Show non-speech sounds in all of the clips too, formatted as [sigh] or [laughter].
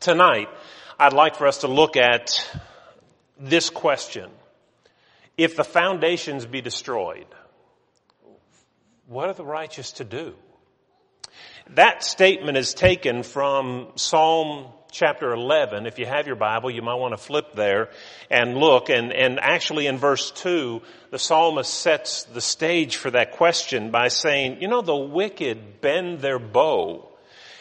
Tonight, I'd like for us to look at this question. If the foundations be destroyed, what are the righteous to do? That statement is taken from Psalm chapter 11. If you have your Bible, you might want to flip there and look. And, and actually in verse 2, the psalmist sets the stage for that question by saying, you know, the wicked bend their bow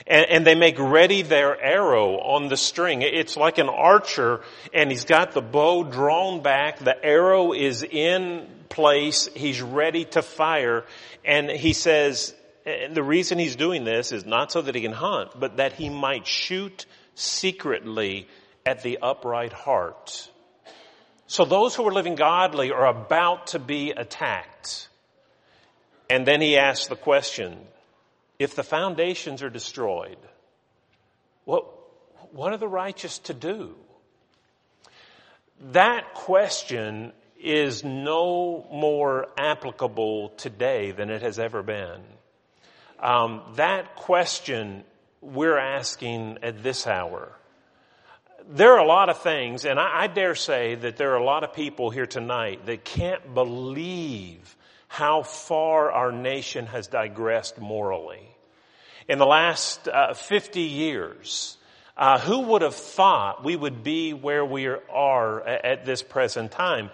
and, and, they make ready their arrow on the string. It's like an archer and he's got the bow drawn back. The arrow is in place. He's ready to fire. And he says, and the reason he's doing this is not so that he can hunt, but that he might shoot secretly at the upright heart. So those who are living godly are about to be attacked. And then he asks the question, if the foundations are destroyed, what, what are the righteous to do? That question is no more applicable today than it has ever been. Um, that question we're asking at this hour. There are a lot of things, and I, I dare say that there are a lot of people here tonight that can't believe how far our nation has digressed morally. In the last uh, 50 years, uh, who would have thought we would be where we are at, this present time?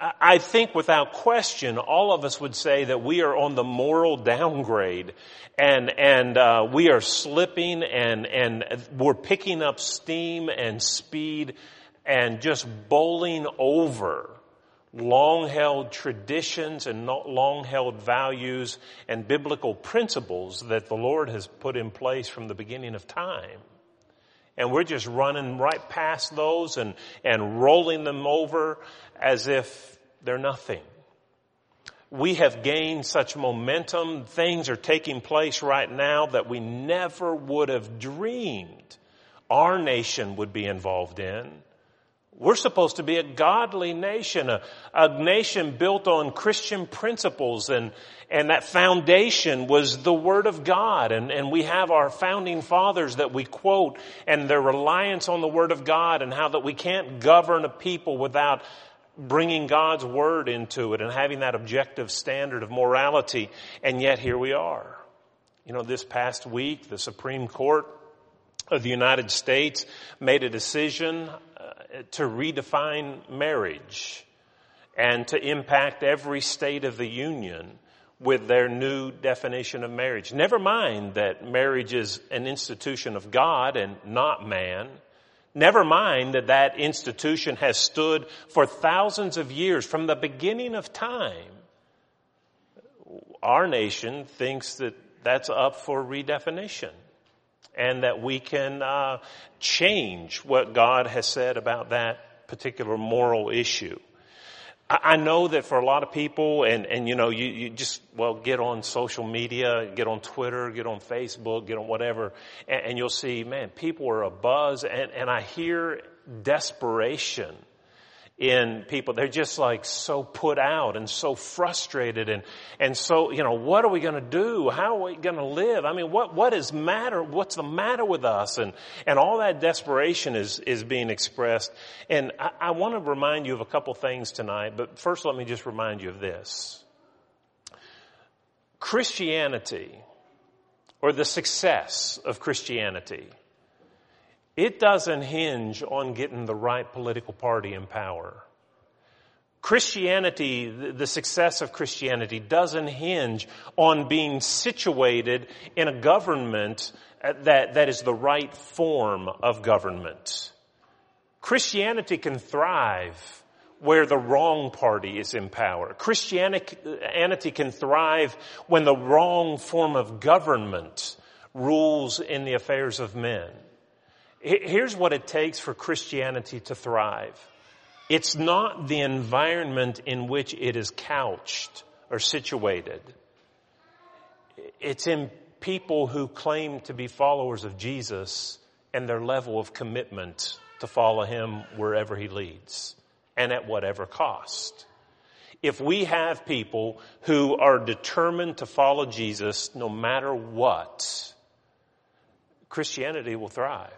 I think without question, all of us would say that we are on the moral downgrade and, and, uh, we are slipping and, and we're picking up steam and speed and just bowling over long held traditions and long held values and biblical principles that the Lord has put in place from the beginning of time. And we're just running right past those and, and rolling them over as if they're nothing. We have gained such momentum. Things are taking place right now that we never would have dreamed our nation would be involved in. We're supposed to be a godly nation, a, a, nation built on Christian principles and, and that foundation was the Word of God. And, and we have our founding fathers that we quote and their reliance on the Word of God and how that we can't govern a people without bringing God's Word into it and having that objective standard of morality. And yet here we are. You know, this past week, the Supreme Court of the United States made a decision uh, to redefine marriage and to impact every state of the union with their new definition of marriage. Never mind that marriage is an institution of God and not man. Never mind that that institution has stood for thousands of years from the beginning of time. Our nation thinks that that's up for redefinition and that we can uh, change what God has said about that particular moral issue. I, know that for a lot of people, and, and you know, you, you just, well, get on social media, get on Twitter, get on Facebook, get on whatever, and, and you'll see, man, people are a buzz, and, and I hear desperation in people. They're just like so put out and so frustrated and, and so, you know, what are we going to do? How are we going to live? I mean, what, what is matter? What's the matter with us? And, and all that desperation is, is being expressed. And I, I want to remind you of a couple things tonight, but first let me just remind you of this. Christianity, or the success of Christianity, it doesn't hinge on getting the right political party in power. Christianity, the success of Christianity doesn't hinge on being situated in a government uh, that, that is the right form of government. Christianity can thrive where the wrong party is in power. Christianity uh, can thrive when the wrong form of government rules in the affairs of men. Here's what it takes for Christianity to thrive. It's not the environment in which it is couched or situated. It's in people who claim to be followers of Jesus and their level of commitment to follow him wherever he leads and at whatever cost. If we have people who are determined to follow Jesus no matter what, Christianity will thrive.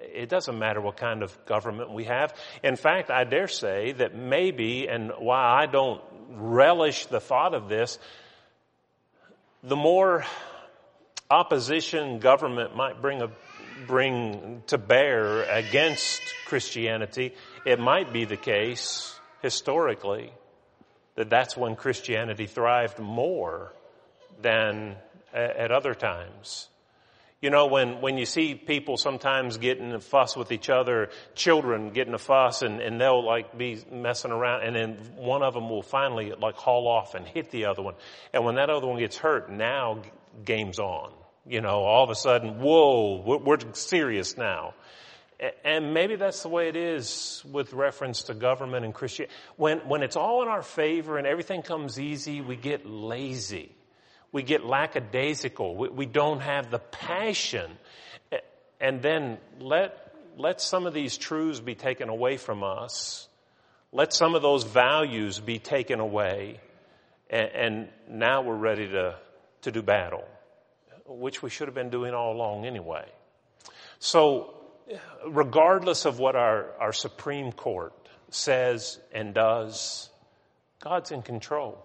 It doesn't matter what kind of government we have. In fact, I dare say that maybe, and why I don't relish the thought of this, the more opposition government might bring a, bring to bear against Christianity, it might be the case historically that that's when Christianity thrived more than at other times. You know, when, when you see people sometimes getting a fuss with each other, children getting a fuss and, and they'll like be messing around and then one of them will finally like haul off and hit the other one. And when that other one gets hurt, now game's on. You know, all of a sudden, whoa, we're, we're serious now. And maybe that's the way it is with reference to government and Christianity. When, when it's all in our favor and everything comes easy, we get lazy we get lackadaisical. We, we don't have the passion. And then let, let some of these truths be taken away from us. Let some of those values be taken away. And, and now we're ready to, to do battle, which we should have been doing all along anyway. So, regardless of what our, our Supreme Court says and does, God's in control.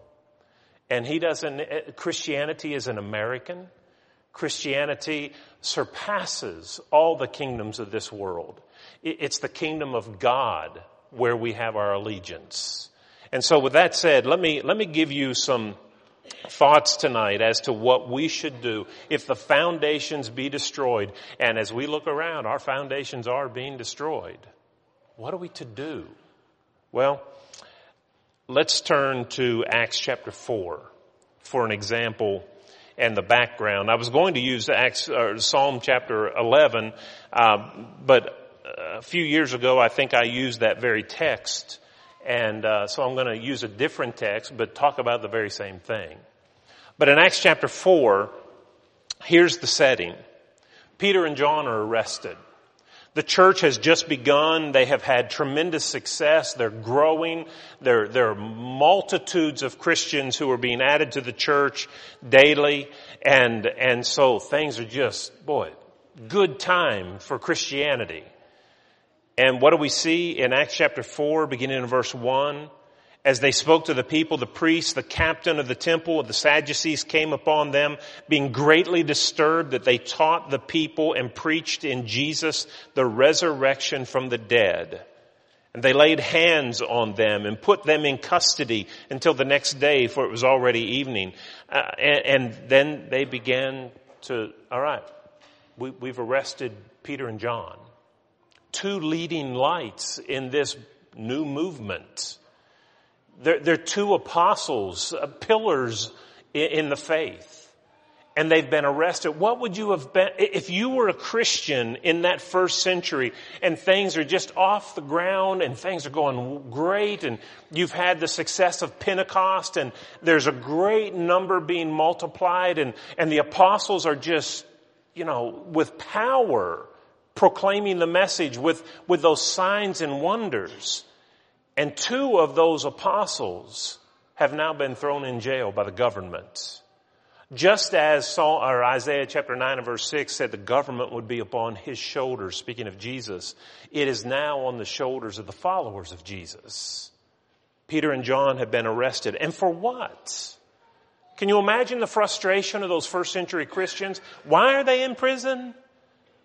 And he doesn't, eh, Christianity is an American. Christianity surpasses all the kingdoms of this world. It's the kingdom of God where we have our allegiance. And so with that said, let me, let me give you some thoughts tonight as to what we should do if the foundations be destroyed. And as we look around, our foundations are being destroyed. What are we to do? Well, Let's turn to Acts chapter 4 for an example and the background. I was going to use Acts, Psalm chapter 11, uh, but a few years ago I think I used that very text. And uh, so I'm going to use a different text, but talk about the very same thing. But in Acts chapter 4, here's the setting. Peter and John are arrested. The church has just begun. They have had tremendous success. They're growing. There, there are multitudes of Christians who are being added to the church daily. And, and so things are just, boy, good time for Christianity. And what do we see in Acts chapter 4, beginning in verse 1? As they spoke to the people, the priests, the captain of the temple the Sadducees came upon them, being greatly disturbed that they taught the people and preached in Jesus the resurrection from the dead. And they laid hands on them and put them in custody until the next day, for it was already evening. Uh, and, and, then they began to, all right, we, we've arrested Peter and John, two leading lights in this new movement. They're, they're two apostles, uh, pillars in, in the faith. And they've been arrested. What would you have been, if you were a Christian in that first century and things are just off the ground and things are going great and you've had the success of Pentecost and there's a great number being multiplied and, and the apostles are just, you know, with power proclaiming the message with, with those signs and wonders. And two of those apostles have now been thrown in jail by the government. Just as Saul, or Isaiah chapter 9 and verse 6 said the government would be upon his shoulders, speaking of Jesus, it is now on the shoulders of the followers of Jesus. Peter and John have been arrested. And for what? Can you imagine the frustration of those first century Christians? Why are they in prison?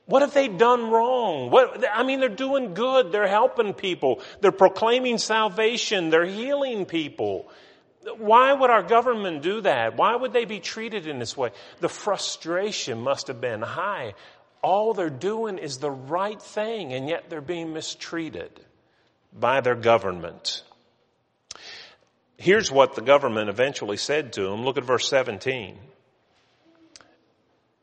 What have they done wrong? What, I mean, they're doing good. They're helping people. They're proclaiming salvation. They're healing people. Why would our government do that? Why would they be treated in this way? The frustration must have been high. All they're doing is the right thing, and yet they're being mistreated by their government. Here's what the government eventually said to them. Look at verse 17.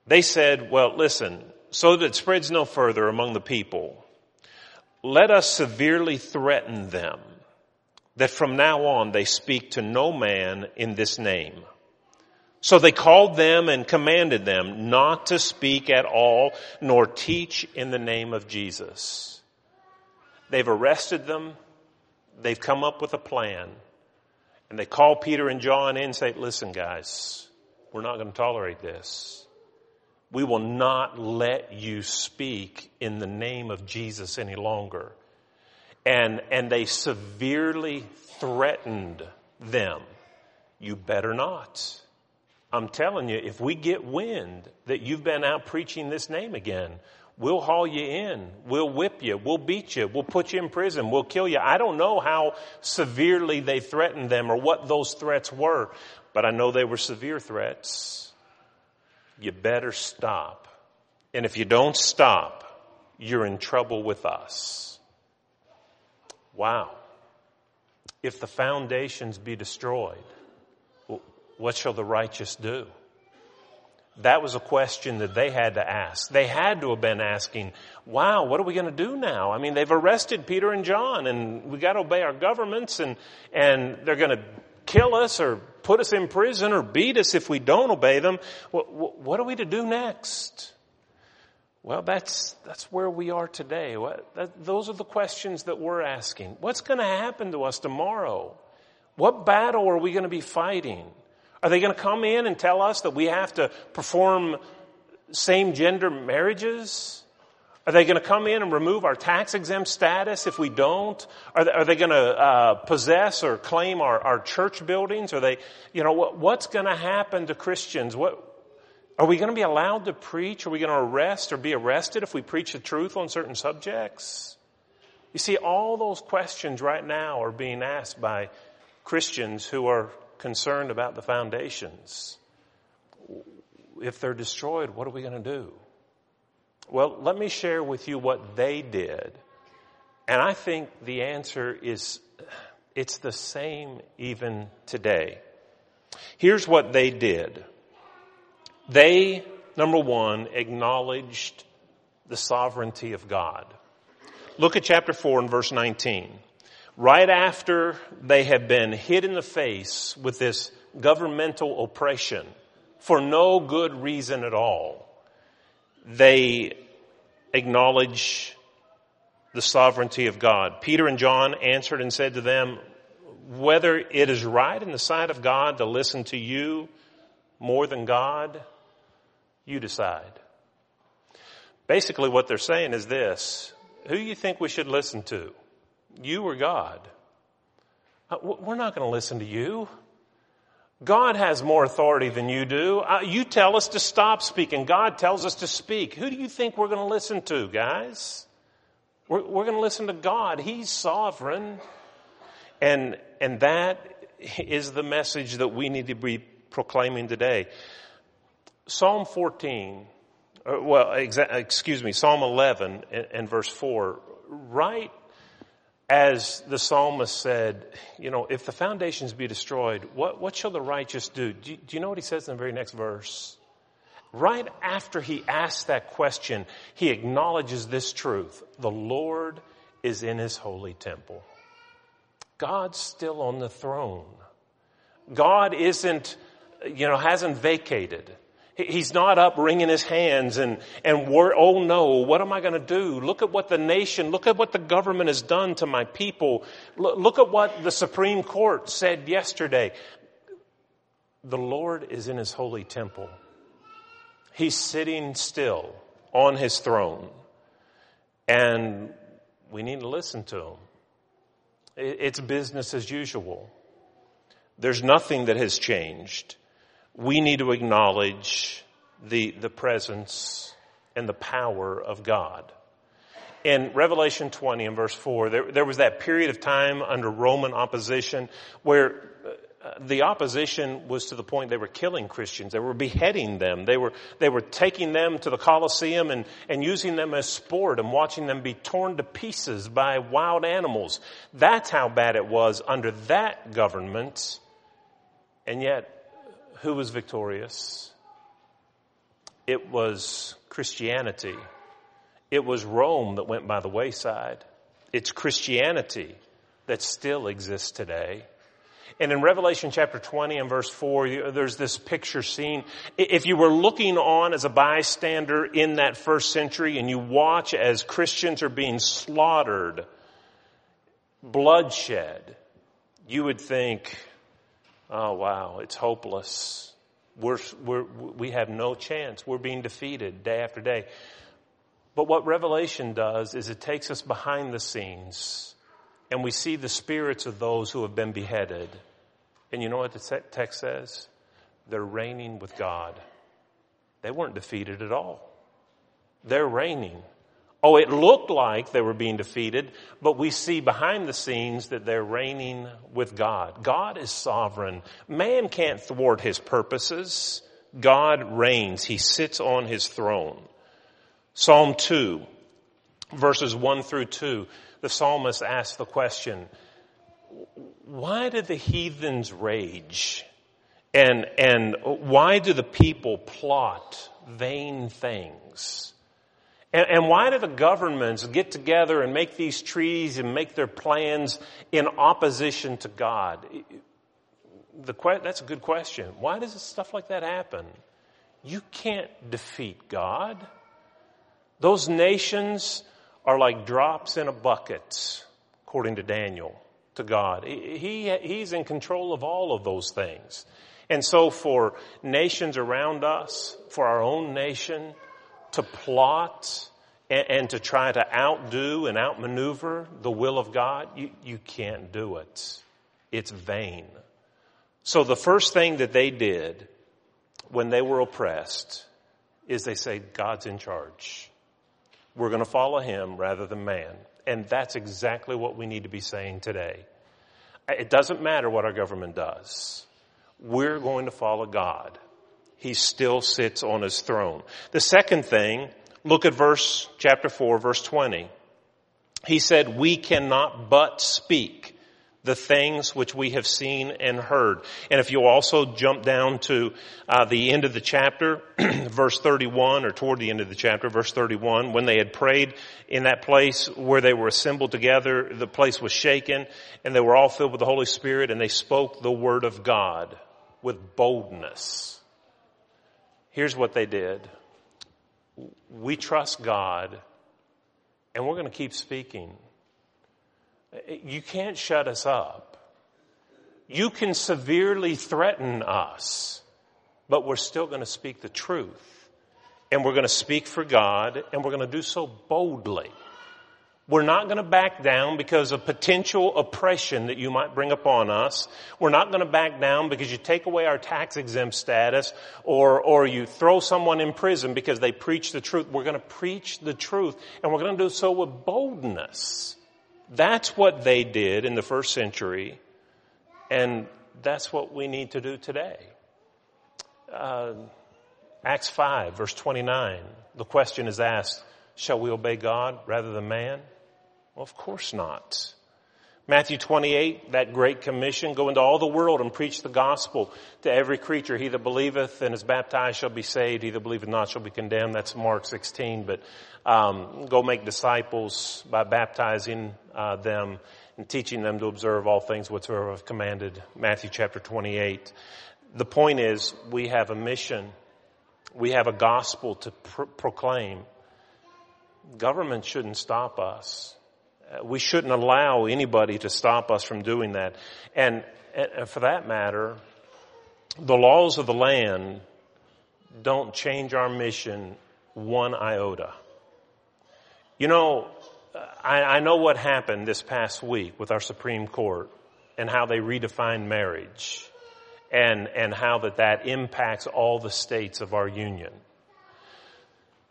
They said, well, listen, so that it spreads no further among the people, let us severely threaten them that from now on they speak to no man in this name. So they called them and commanded them not to speak at all nor teach in the name of Jesus. They've arrested them. They've come up with a plan. And they call Peter and John in and say, listen guys, we're not going to tolerate this We will not let you speak in the name of Jesus any longer. And, and they severely threatened them. You better not. I'm telling you, if we get wind that you've been out preaching this name again, we'll haul you in. We'll whip you. We'll beat you. We'll put you in prison. We'll kill you. I don't know how severely they threatened them or what those threats were, but I know they were severe threats. You better stop. And if you don't stop, you're in trouble with us. Wow. If the foundations be destroyed, what shall the righteous do? That was a question that they had to ask. They had to have been asking, wow, what are we going to do now? I mean, they've arrested Peter and John and we got to obey our governments and, and they're going to kill us or put us in prison or beat us if we don't obey them. What, what are we to do next? Well, that's, that's where we are today. What, that, those are the questions that we're asking. What's going to happen to us tomorrow? What battle are we going to be fighting? Are they going to come in and tell us that we have to perform same gender marriages? Are they going to come in and remove our tax exempt status if we don't? Are they, are they going to uh, possess or claim our, our church buildings? Are they, you know, what, what's going to happen to Christians? What, are we going to be allowed to preach? Are we going to arrest or be arrested if we preach the truth on certain subjects? You see, all those questions right now are being asked by Christians who are concerned about the foundations. If they're destroyed, what are we going to do? Well, let me share with you what they did. And I think the answer is it's the same even today. Here's what they did. They, number one, acknowledged the sovereignty of God. Look at chapter 4 and verse 19 right after they have been hit in the face with this governmental oppression for no good reason at all, they acknowledge the sovereignty of God. Peter and John answered and said to them, whether it is right in the sight of God to listen to you more than God, you decide. Basically what they're saying is this, who do you think we should listen to? You or God? Uh, we're not going to listen to you. God has more authority than you do. Uh, you tell us to stop speaking. God tells us to speak. Who do you think we're going to listen to, guys? We're, we're going to listen to God. He's sovereign. And, and that is the message that we need to be proclaiming today. Psalm 14, uh, well, exa- excuse me, Psalm 11 and, and verse 4, right as the psalmist said, you know, if the foundations be destroyed, what, what shall the righteous do? do? Do you know what he says in the very next verse? Right after he asks that question, he acknowledges this truth. The Lord is in his holy temple. God's still on the throne. God isn't, you know, hasn't vacated. He's not up wringing his hands and, and wor- oh no, what am I going to do? Look at what the nation, look at what the government has done to my people. Look, look at what the Supreme Court said yesterday. The Lord is in his holy temple. He's sitting still on his throne. And we need to listen to him. It's business as usual. There's nothing that has changed we need to acknowledge the, the presence and the power of God. In Revelation 20 and verse 4, there, there was that period of time under Roman opposition where uh, the opposition was to the point they were killing Christians. They were beheading them. They were, they were taking them to the Colosseum and, and using them as sport and watching them be torn to pieces by wild animals. That's how bad it was under that government. And yet, who was victorious? It was Christianity. It was Rome that went by the wayside. It's Christianity that still exists today. And in Revelation chapter 20 and verse 4, there's this picture scene. If you were looking on as a bystander in that first century and you watch as Christians are being slaughtered, bloodshed, you would think, Oh wow, it's hopeless. We're, we're, we have no chance. We're being defeated day after day. But what Revelation does is it takes us behind the scenes and we see the spirits of those who have been beheaded. And you know what the text says? They're reigning with God. They weren't defeated at all. They're reigning. Oh, it looked like they were being defeated, but we see behind the scenes that they're reigning with God. God is sovereign. Man can't thwart his purposes. God reigns. He sits on his throne. Psalm 2, verses 1 through 2, the psalmist asks the question, why do the heathens rage? And, and why do the people plot vain things? And, and why do the governments get together and make these treaties and make their plans in opposition to God? The, that's a good question. Why does stuff like that happen? You can't defeat God. Those nations are like drops in a bucket, according to Daniel, to God. He, he's in control of all of those things. And so for nations around us, for our own nation, to plot and, and to try to outdo and outmaneuver the will of God, you, you can't do it. It's vain. So the first thing that they did when they were oppressed is they say, God's in charge. We're going to follow him rather than man. And that's exactly what we need to be saying today. It doesn't matter what our government does. We're going to follow God. He still sits on his throne. The second thing, look at verse, chapter 4, verse 20. He said, we cannot but speak the things which we have seen and heard. And if you also jump down to uh, the end of the chapter, [clears throat] verse 31, or toward the end of the chapter, verse 31, when they had prayed in that place where they were assembled together, the place was shaken, and they were all filled with the Holy Spirit, and they spoke the word of God with boldness. Here's what they did. We trust God, and we're going to keep speaking. You can't shut us up. You can severely threaten us, but we're still going to speak the truth. And we're going to speak for God, and we're going to do so boldly. We're not going to back down because of potential oppression that you might bring upon us. We're not going to back down because you take away our tax exempt status or, or you throw someone in prison because they preach the truth. We're going to preach the truth and we're going to do so with boldness. That's what they did in the first century, and that's what we need to do today. Uh, Acts 5, verse 29, the question is asked, shall we obey God rather than man? Well, of course not. Matthew 28, that great commission, go into all the world and preach the gospel to every creature. He that believeth and is baptized shall be saved. He that believeth not shall be condemned. That's Mark 16. But um, go make disciples by baptizing uh, them and teaching them to observe all things whatsoever I've commanded. Matthew chapter 28. The point is, we have a mission. We have a gospel to pr- proclaim. Government shouldn't stop us. We shouldn't allow anybody to stop us from doing that. And, and for that matter, the laws of the land don't change our mission one iota. You know, I, I, know what happened this past week with our Supreme Court and how they redefined marriage and, and how that that impacts all the states of our union.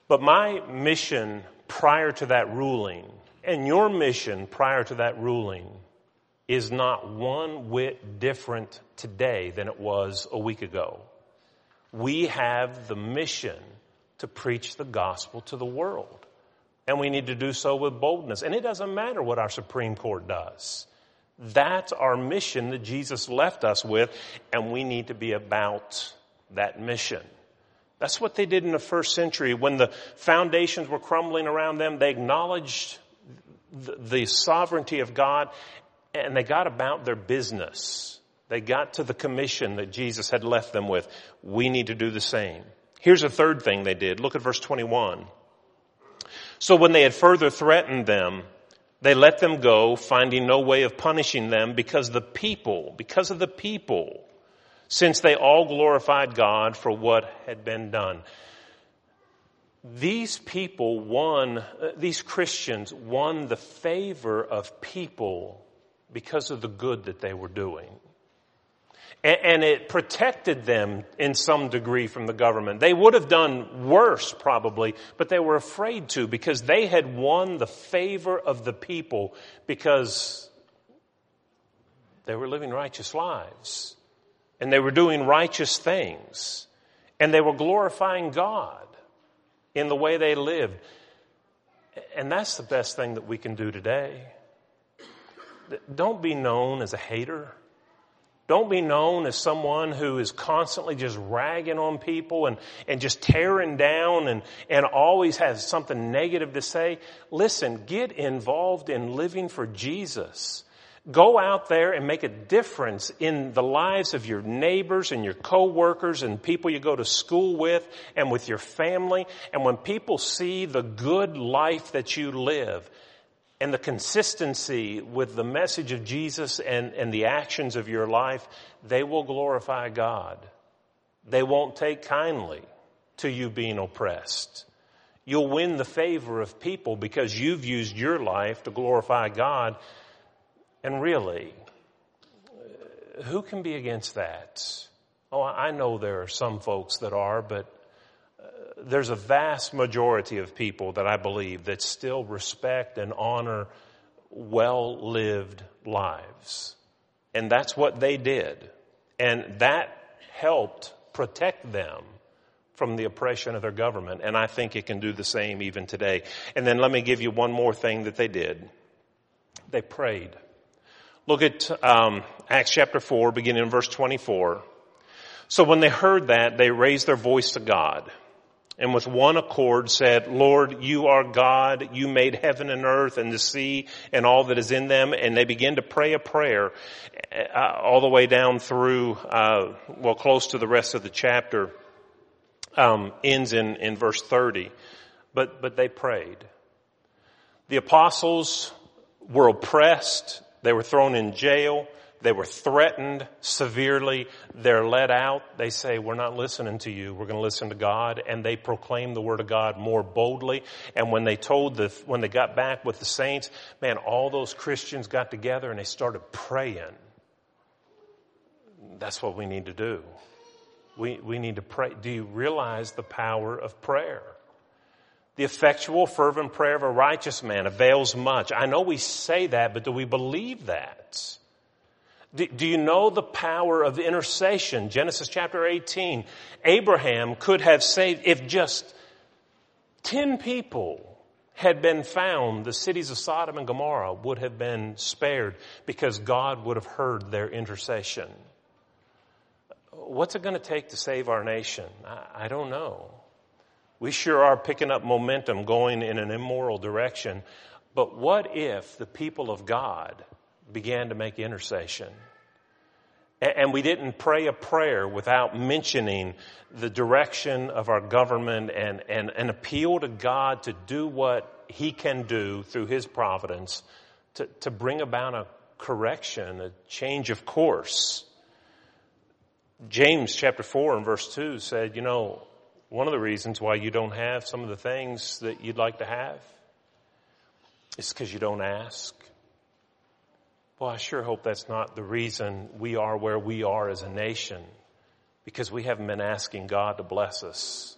But my mission prior to that ruling and your mission prior to that ruling is not one whit different today than it was a week ago. We have the mission to preach the gospel to the world. And we need to do so with boldness. And it doesn't matter what our Supreme Court does. That's our mission that Jesus left us with, and we need to be about that mission. That's what they did in the first century. When the foundations were crumbling around them, they acknowledged the sovereignty of God and they got about their business. They got to the commission that Jesus had left them with. We need to do the same. Here's a third thing they did. Look at verse 21. So when they had further threatened them, they let them go, finding no way of punishing them because the people, because of the people, since they all glorified God for what had been done. These people won, uh, these Christians won the favor of people because of the good that they were doing. And, it protected them in some degree from the government. They would have done worse probably, but they were afraid to because they had won the favor of the people because they were living righteous lives and they were doing righteous things and they were glorifying God in the way they lived. And that's the best thing that we can do today. Don't be known as a hater. Don't be known as someone who is constantly just ragging on people and, and just tearing down and, and always has something negative to say. Listen, get involved in living for Jesus. Go out there and make a difference in the lives of your neighbors and your coworkers and people you go to school with and with your family. And when people see the good life that you live and the consistency with the message of Jesus and, and the actions of your life, they will glorify God. They won't take kindly to you being oppressed. You'll win the favor of people because you've used your life to glorify God and really, who can be against that? Oh, I know there are some folks that are, but uh, there's a vast majority of people that I believe that still respect and honor well lived lives. And that's what they did. And that helped protect them from the oppression of their government. And I think it can do the same even today. And then let me give you one more thing that they did. They prayed. Look at um, Acts chapter 4, beginning in verse 24. So when they heard that, they raised their voice to God and with one accord said, Lord, you are God. You made heaven and earth and the sea and all that is in them. And they begin to pray a prayer uh, all the way down through, uh, well, close to the rest of the chapter. Um, ends in, in verse 30. But, but they prayed. The apostles were oppressed. They were thrown in jail. They were threatened severely. They're let out. They say, we're not listening to you. We're going to listen to God. And they proclaim the word of God more boldly. And when they told the, when they got back with the saints, man, all those Christians got together and they started praying. That's what we need to do. We, we need to pray. Do you realize the power of prayer? The effectual, fervent prayer of a righteous man avails much. I know we say that, but do we believe that? Do, do, you know the power of intercession? Genesis chapter 18. Abraham could have saved, if just 10 people had been found, the cities of Sodom and Gomorrah would have been spared because God would have heard their intercession. What's it going to take to save our nation? I, I don't know. We sure are picking up momentum going in an immoral direction. But what if the people of God began to make intercession? And we didn't pray a prayer without mentioning the direction of our government and, and, and appeal to God to do what He can do through His providence to, to bring about a correction, a change of course. James chapter 4 and verse 2 said, you know, one of the reasons why you don't have some of the things that you'd like to have is because you don't ask. Well, I sure hope that's not the reason we are where we are as a nation, because we haven't been asking God to bless us.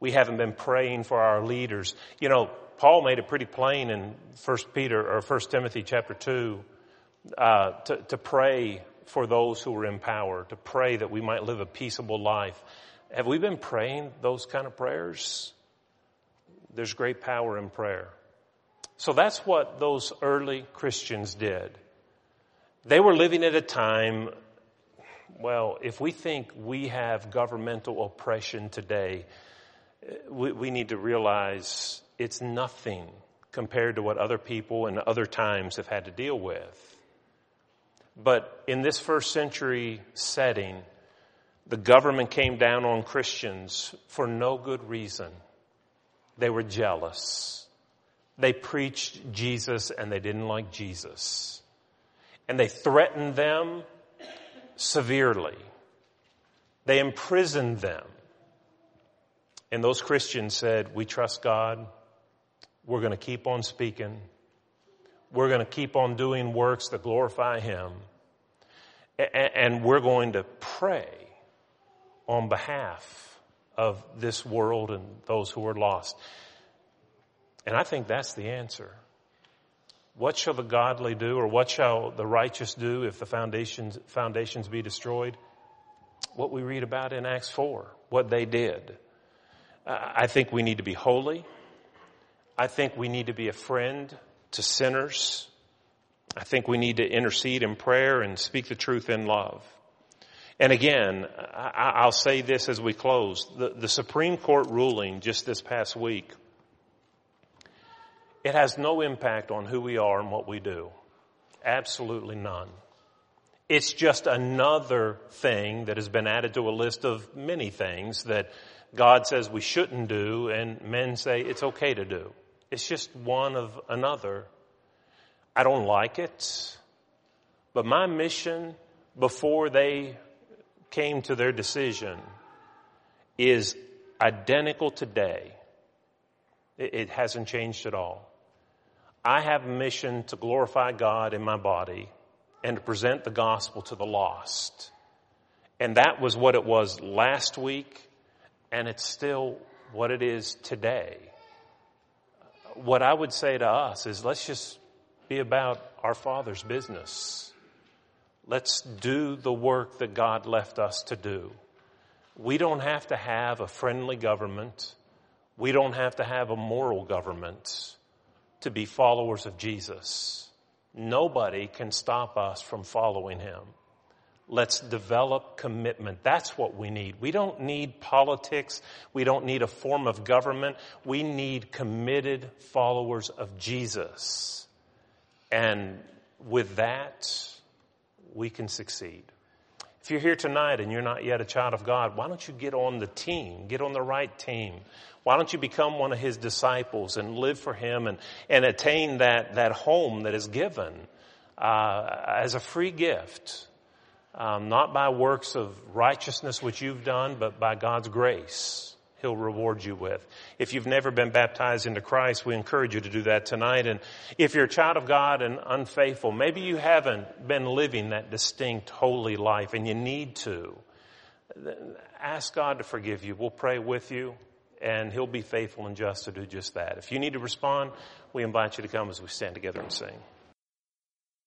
We haven't been praying for our leaders. You know, Paul made it pretty plain in First Peter or First Timothy chapter two uh, to, to pray for those who are in power, to pray that we might live a peaceable life. Have we been praying those kind of prayers? There's great power in prayer. So that's what those early Christians did. They were living at a time, well, if we think we have governmental oppression today, we, we need to realize it's nothing compared to what other people and other times have had to deal with. But in this first century setting, the government came down on Christians for no good reason. They were jealous. They preached Jesus and they didn't like Jesus. And they threatened them severely. They imprisoned them. And those Christians said, We trust God. We're going to keep on speaking. We're going to keep on doing works that glorify Him. And we're going to pray on behalf of this world and those who are lost. And I think that's the answer. What shall the godly do or what shall the righteous do if the foundations, foundations be destroyed? What we read about in Acts 4, what they did. I think we need to be holy. I think we need to be a friend to sinners. I think we need to intercede in prayer and speak the truth in love. And again, I'll say this as we close. The, the, Supreme Court ruling just this past week, it has no impact on who we are and what we do. Absolutely none. It's just another thing that has been added to a list of many things that God says we shouldn't do and men say it's okay to do. It's just one of another. I don't like it, but my mission before they came to their decision is identical today. It hasn't changed at all. I have a mission to glorify God in my body and to present the gospel to the lost. And that was what it was last week, and it's still what it is today. What I would say to us is let's just be about our Father's business. Let's do the work that God left us to do. We don't have to have a friendly government. We don't have to have a moral government to be followers of Jesus. Nobody can stop us from following him. Let's develop commitment. That's what we need. We don't need politics. We don't need a form of government. We need committed followers of Jesus. And with that, we can succeed. If you're here tonight and you're not yet a child of God, why don't you get on the team? Get on the right team. Why don't you become one of His disciples and live for Him and, and attain that, that home that is given uh, as a free gift, um, not by works of righteousness which you've done, but by God's grace. He'll reward you with. If you've never been baptized into Christ, we encourage you to do that tonight. And if you're a child of God and unfaithful, maybe you haven't been living that distinct holy life and you need to, ask God to forgive you. We'll pray with you and He'll be faithful and just to do just that. If you need to respond, we invite you to come as we stand together and sing.